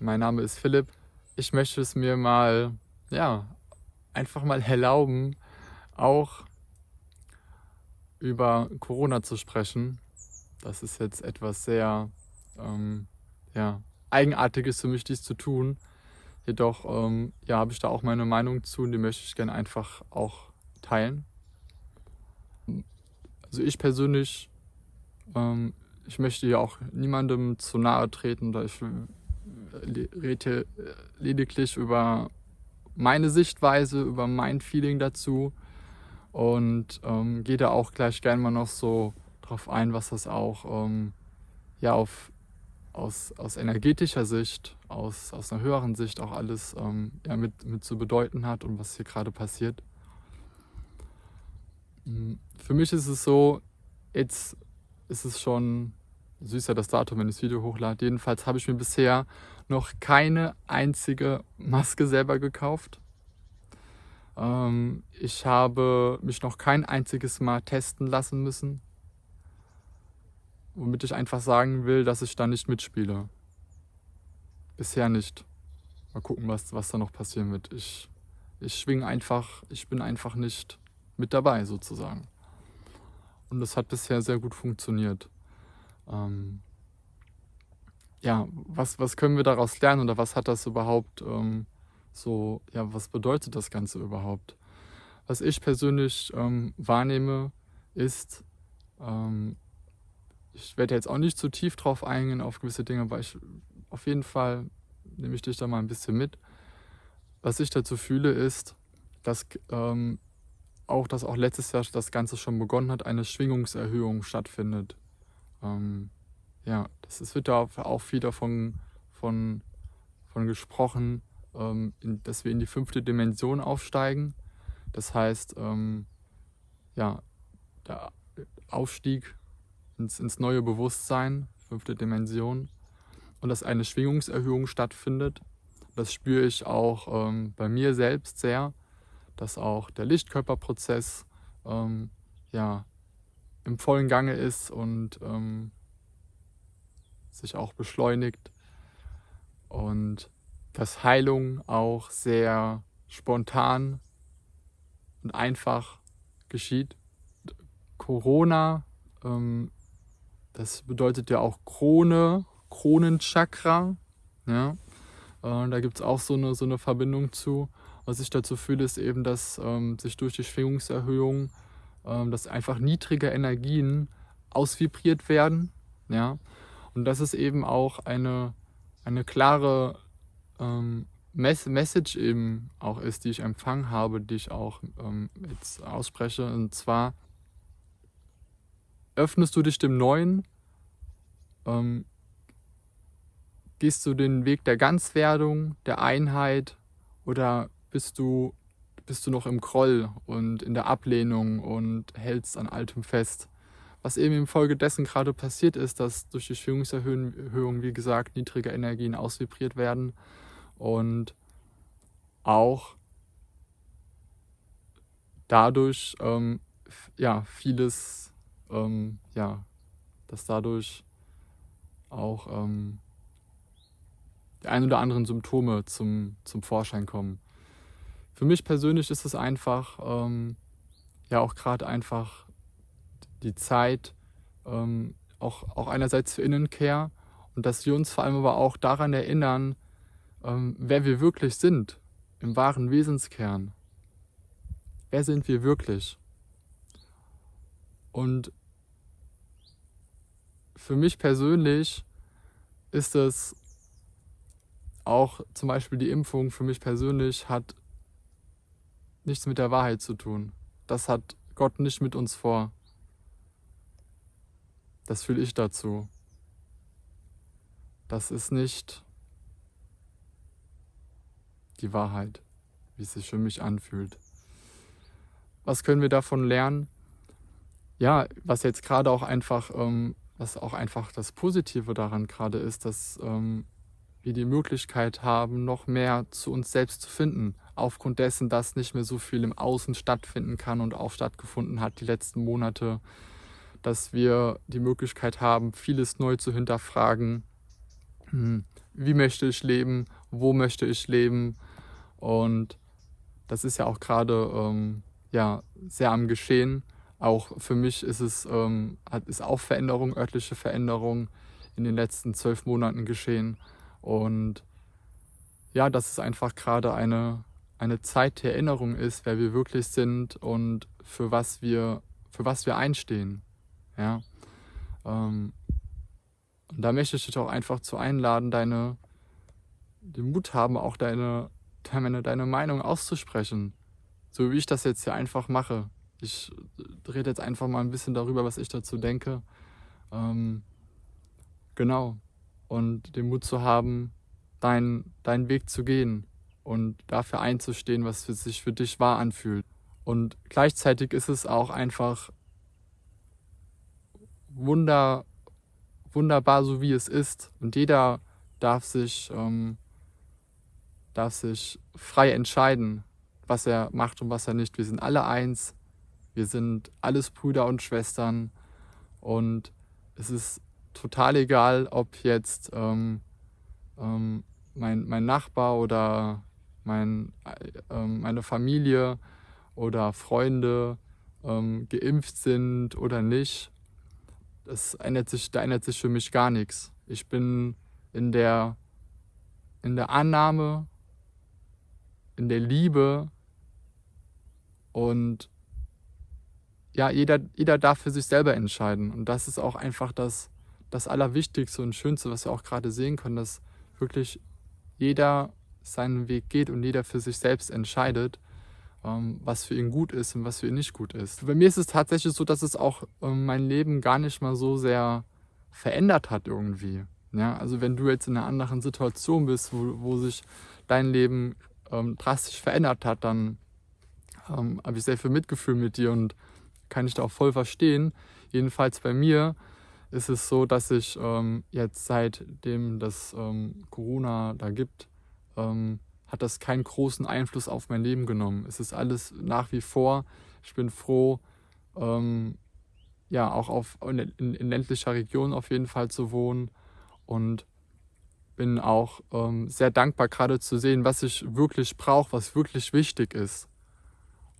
Mein Name ist Philipp. Ich möchte es mir mal, ja, einfach mal erlauben, auch über Corona zu sprechen. Das ist jetzt etwas sehr ähm, ja, Eigenartiges für mich, dies zu tun. Jedoch ähm, ja, habe ich da auch meine Meinung zu und die möchte ich gerne einfach auch teilen. Also ich persönlich, ähm, ich möchte ja auch niemandem zu nahe treten oder ich rede lediglich über meine Sichtweise, über mein Feeling dazu und ähm, gehe da auch gleich gerne mal noch so drauf ein, was das auch ähm, ja auf, aus, aus energetischer Sicht, aus, aus einer höheren Sicht auch alles ähm, ja, mit, mit zu bedeuten hat und was hier gerade passiert. Hm, für mich ist es so, jetzt ist es schon süß ja das Datum, wenn ich das Video hochlade. Jedenfalls habe ich mir bisher noch keine einzige Maske selber gekauft. Ähm, ich habe mich noch kein einziges Mal testen lassen müssen. Womit ich einfach sagen will, dass ich da nicht mitspiele. Bisher nicht. Mal gucken, was, was da noch passieren wird. Ich, ich schwing einfach, ich bin einfach nicht mit dabei sozusagen. Und das hat bisher sehr gut funktioniert. Ähm, ja, was, was können wir daraus lernen oder was hat das überhaupt ähm, so, ja, was bedeutet das Ganze überhaupt? Was ich persönlich ähm, wahrnehme, ist, ähm, ich werde jetzt auch nicht zu tief drauf eingehen auf gewisse Dinge, aber ich auf jeden Fall nehme ich dich da mal ein bisschen mit. Was ich dazu fühle, ist, dass ähm, auch, dass auch letztes Jahr das Ganze schon begonnen hat, eine Schwingungserhöhung stattfindet. Ähm, ja, das ist, wird da auch wieder von, von, von gesprochen, ähm, in, dass wir in die fünfte Dimension aufsteigen. Das heißt, ähm, ja, der Aufstieg ins, ins neue Bewusstsein, fünfte Dimension, und dass eine Schwingungserhöhung stattfindet. Das spüre ich auch ähm, bei mir selbst sehr, dass auch der Lichtkörperprozess ähm, ja, im vollen Gange ist und ähm, sich auch beschleunigt. Und dass Heilung auch sehr spontan und einfach geschieht. Corona, ähm, das bedeutet ja auch Krone, Kronenchakra. Ja? Äh, da gibt es auch so eine, so eine Verbindung zu. Was ich dazu fühle, ist eben, dass ähm, sich durch die Schwingungserhöhung, dass einfach niedrige Energien ausvibriert werden. Ja? Und das ist eben auch eine, eine klare ähm, Message eben auch ist, die ich empfangen habe, die ich auch ähm, jetzt ausspreche. Und zwar öffnest du dich dem Neuen, ähm, gehst du den Weg der Ganzwerdung, der Einheit oder bist du, bist du noch im Groll und in der Ablehnung und hältst an Altem fest? Was eben infolgedessen gerade passiert ist, dass durch die Schwingungserhöhung, wie gesagt, niedrige Energien ausvibriert werden und auch dadurch ähm, ja vieles ähm, ja dass dadurch auch ähm, die ein oder anderen Symptome zum, zum Vorschein kommen. Für mich persönlich ist es einfach, ähm, ja auch gerade einfach die Zeit, ähm, auch, auch einerseits für Innenkehr und dass wir uns vor allem aber auch daran erinnern, ähm, wer wir wirklich sind, im wahren Wesenskern. Wer sind wir wirklich? Und für mich persönlich ist es auch zum Beispiel die Impfung für mich persönlich hat nichts mit der Wahrheit zu tun. Das hat Gott nicht mit uns vor. Das fühle ich dazu. Das ist nicht die Wahrheit, wie es sich für mich anfühlt. Was können wir davon lernen? Ja, was jetzt gerade auch einfach, ähm, was auch einfach das Positive daran gerade ist, dass ähm, wir die Möglichkeit haben, noch mehr zu uns selbst zu finden, aufgrund dessen, dass nicht mehr so viel im Außen stattfinden kann und auch stattgefunden hat die letzten Monate, dass wir die Möglichkeit haben, vieles neu zu hinterfragen, hm, wie möchte ich leben, wo möchte ich leben. Und das ist ja auch gerade ähm, ja, sehr am Geschehen. Auch für mich ist es ähm, ist auch Veränderung, örtliche Veränderung in den letzten zwölf Monaten geschehen. Und ja, dass es einfach gerade eine, eine Zeit der Erinnerung ist, wer wir wirklich sind und für was wir, für was wir einstehen. Ja. Ähm, und da möchte ich dich auch einfach zu einladen, deine, den Mut haben, auch deine, deine, deine Meinung auszusprechen. So wie ich das jetzt hier einfach mache. Ich rede jetzt einfach mal ein bisschen darüber, was ich dazu denke. Ähm, genau. Und den Mut zu haben, deinen dein Weg zu gehen und dafür einzustehen, was für sich für dich wahr anfühlt. Und gleichzeitig ist es auch einfach wunder, wunderbar, so wie es ist. Und jeder darf sich, ähm, darf sich frei entscheiden, was er macht und was er nicht. Wir sind alle eins. Wir sind alles Brüder und Schwestern. Und es ist total egal, ob jetzt ähm, ähm, mein, mein Nachbar oder mein, äh, meine Familie oder Freunde ähm, geimpft sind oder nicht das ändert sich, da ändert sich für mich gar nichts. Ich bin in der, in der Annahme, in der Liebe und ja, jeder, jeder darf für sich selber entscheiden. Und das ist auch einfach das, das Allerwichtigste und Schönste, was wir auch gerade sehen können, dass wirklich jeder seinen Weg geht und jeder für sich selbst entscheidet ähm, was für ihn gut ist und was für ihn nicht gut ist. Bei mir ist es tatsächlich so, dass es auch ähm, mein Leben gar nicht mal so sehr verändert hat irgendwie. Ja, also wenn du jetzt in einer anderen Situation bist, wo, wo sich dein Leben ähm, drastisch verändert hat, dann ähm, habe ich sehr viel Mitgefühl mit dir und kann ich da auch voll verstehen. Jedenfalls bei mir ist es so, dass ich ähm, jetzt seitdem das ähm, Corona da gibt, ähm, hat das keinen großen Einfluss auf mein Leben genommen. Es ist alles nach wie vor. Ich bin froh, ähm, ja, auch auf, in, in, ländlicher Region auf jeden Fall zu wohnen und bin auch ähm, sehr dankbar, gerade zu sehen, was ich wirklich brauche, was wirklich wichtig ist.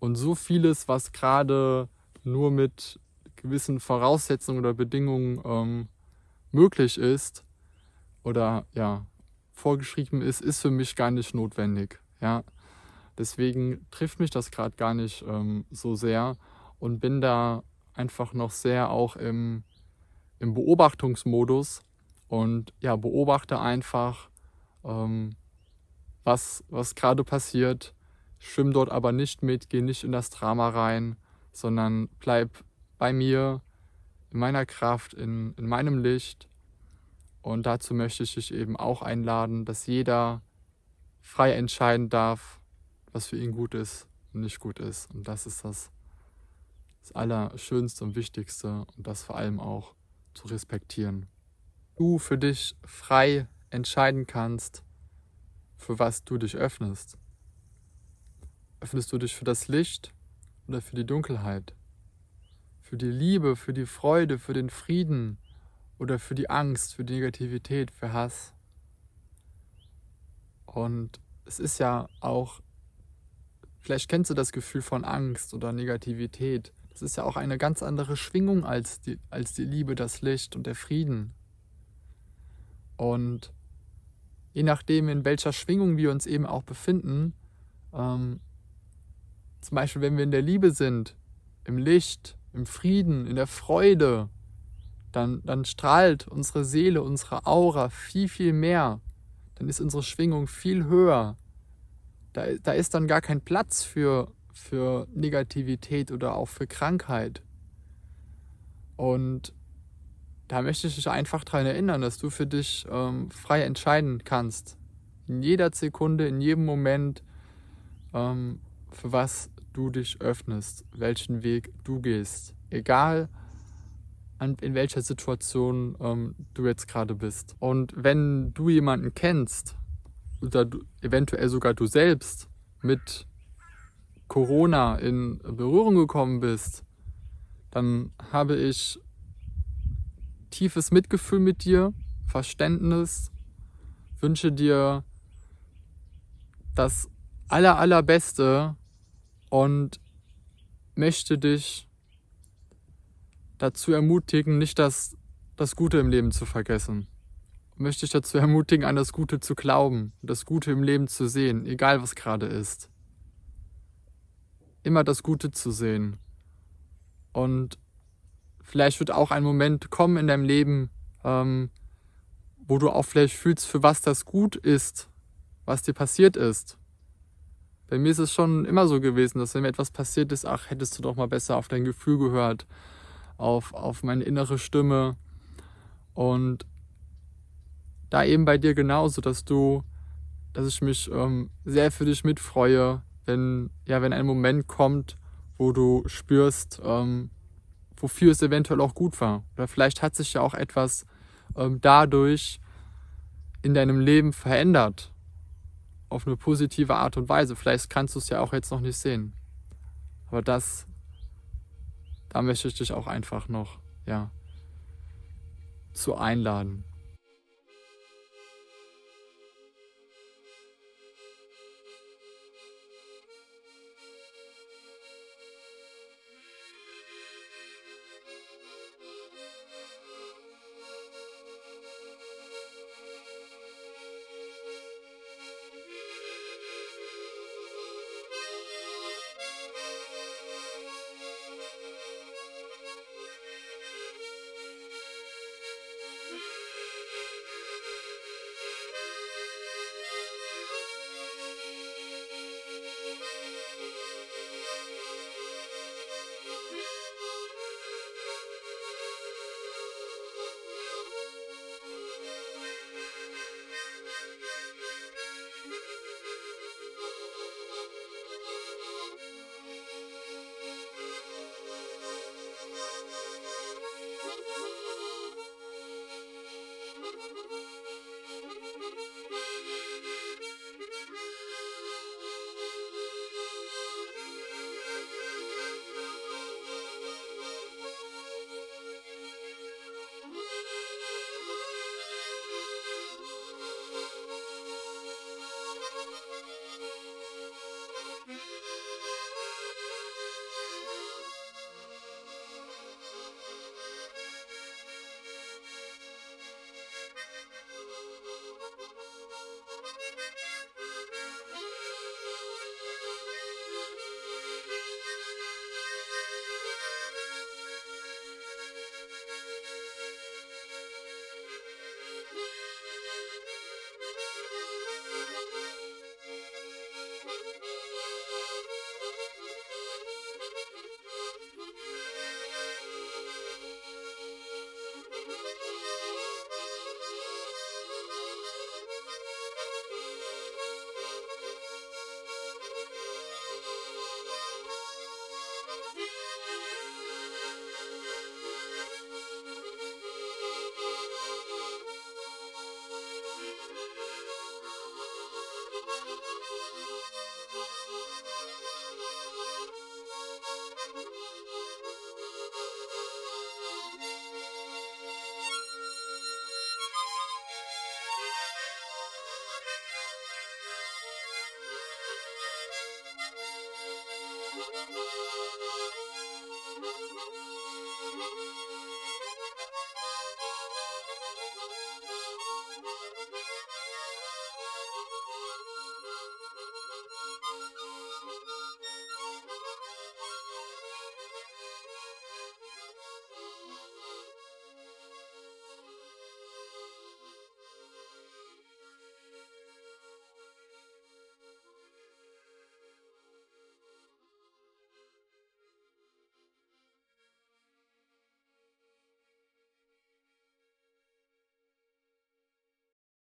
Und so vieles, was gerade nur mit gewissen Voraussetzungen oder Bedingungen ähm, möglich ist oder ja, vorgeschrieben ist, ist für mich gar nicht notwendig. Ja? Deswegen trifft mich das gerade gar nicht ähm, so sehr und bin da einfach noch sehr auch im, im Beobachtungsmodus und ja, beobachte einfach, ähm, was, was gerade passiert, schwimme dort aber nicht mit, gehe nicht in das Drama rein, sondern bleib bei mir, in meiner Kraft, in, in meinem Licht und dazu möchte ich dich eben auch einladen, dass jeder frei entscheiden darf, was für ihn gut ist und nicht gut ist. Und das ist das, das Allerschönste und Wichtigste und das vor allem auch zu respektieren. Du für dich frei entscheiden kannst, für was du dich öffnest. Öffnest du dich für das Licht oder für die Dunkelheit? Für die Liebe, für die Freude, für den Frieden, oder für die Angst, für die Negativität, für Hass. Und es ist ja auch, vielleicht kennst du das Gefühl von Angst oder Negativität. Das ist ja auch eine ganz andere Schwingung als die, als die Liebe, das Licht und der Frieden. Und je nachdem, in welcher Schwingung wir uns eben auch befinden, ähm, zum Beispiel wenn wir in der Liebe sind, im Licht, im Frieden, in der Freude, dann, dann strahlt unsere Seele, unsere Aura viel, viel mehr. Dann ist unsere Schwingung viel höher. Da, da ist dann gar kein Platz für, für Negativität oder auch für Krankheit. Und da möchte ich dich einfach daran erinnern, dass du für dich ähm, frei entscheiden kannst. In jeder Sekunde, in jedem Moment, ähm, für was du dich öffnest, welchen Weg du gehst. Egal, in welcher Situation ähm, du jetzt gerade bist. Und wenn du jemanden kennst, oder du, eventuell sogar du selbst mit Corona in Berührung gekommen bist, dann habe ich tiefes Mitgefühl mit dir, Verständnis wünsche dir das aller, allerbeste und möchte dich dazu ermutigen, nicht das, das Gute im Leben zu vergessen. Möchte dich dazu ermutigen, an das Gute zu glauben, das Gute im Leben zu sehen, egal was gerade ist. Immer das Gute zu sehen. Und vielleicht wird auch ein Moment kommen in deinem Leben, ähm, wo du auch vielleicht fühlst, für was das gut ist, was dir passiert ist. Bei mir ist es schon immer so gewesen, dass wenn mir etwas passiert ist, ach, hättest du doch mal besser auf dein Gefühl gehört, auf, auf meine innere Stimme. Und da eben bei dir genauso, dass du, dass ich mich ähm, sehr für dich mitfreue, wenn, ja, wenn ein Moment kommt, wo du spürst, ähm, wofür es eventuell auch gut war. Oder vielleicht hat sich ja auch etwas ähm, dadurch in deinem Leben verändert auf eine positive Art und Weise. Vielleicht kannst du es ja auch jetzt noch nicht sehen. Aber das, da möchte ich dich auch einfach noch, ja, zu einladen.